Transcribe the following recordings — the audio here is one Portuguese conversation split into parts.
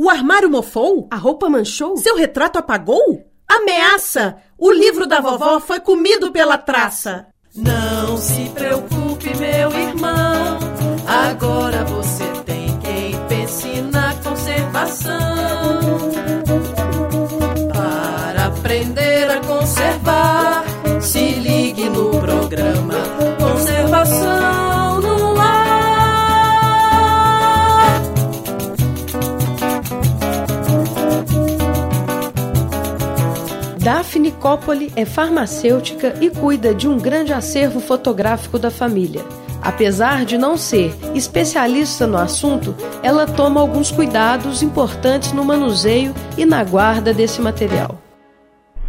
O armário mofou? A roupa manchou? Seu retrato apagou? Ameaça! O livro da vovó foi comido pela traça. Não se preocupe, meu irmão. Daphne Coppoli é farmacêutica e cuida de um grande acervo fotográfico da família. Apesar de não ser especialista no assunto, ela toma alguns cuidados importantes no manuseio e na guarda desse material.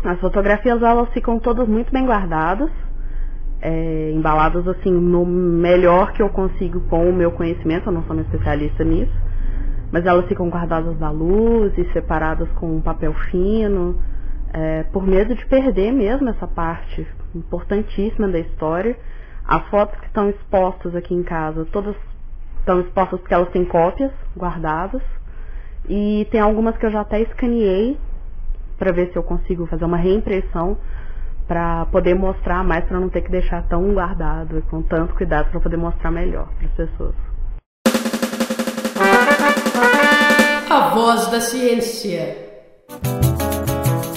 As fotografias elas ficam todas muito bem guardadas, é, embaladas assim no melhor que eu consigo com o meu conhecimento. Eu não sou uma especialista nisso, mas elas ficam guardadas da luz e separadas com um papel fino, é, por medo de perder mesmo essa parte importantíssima da história. As fotos que estão expostas aqui em casa, todas estão expostas porque elas têm cópias guardadas. E tem algumas que eu já até escaneei para ver se eu consigo fazer uma reimpressão para poder mostrar mais, para não ter que deixar tão guardado e com tanto cuidado para poder mostrar melhor para as pessoas. A voz da ciência.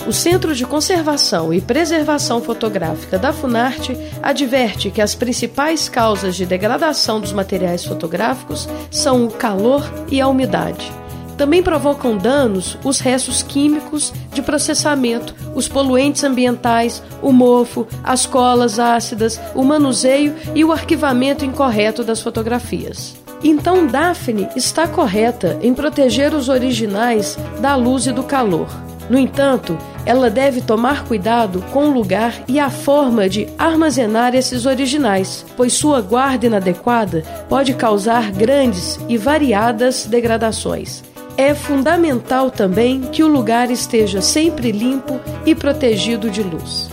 O Centro de Conservação e Preservação Fotográfica da Funarte adverte que as principais causas de degradação dos materiais fotográficos são o calor e a umidade. Também provocam danos os restos químicos de processamento, os poluentes ambientais, o mofo, as colas ácidas, o manuseio e o arquivamento incorreto das fotografias. Então Daphne está correta em proteger os originais da luz e do calor. No entanto, ela deve tomar cuidado com o lugar e a forma de armazenar esses originais, pois sua guarda inadequada pode causar grandes e variadas degradações. É fundamental também que o lugar esteja sempre limpo e protegido de luz.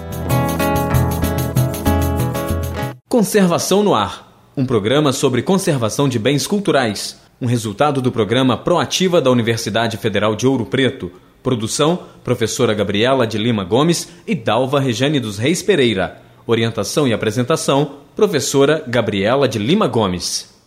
Conservação no Ar um programa sobre conservação de bens culturais, um resultado do programa Proativa da Universidade Federal de Ouro Preto. Produção: professora Gabriela de Lima Gomes e Dalva Rejane dos Reis Pereira. Orientação e apresentação: professora Gabriela de Lima Gomes.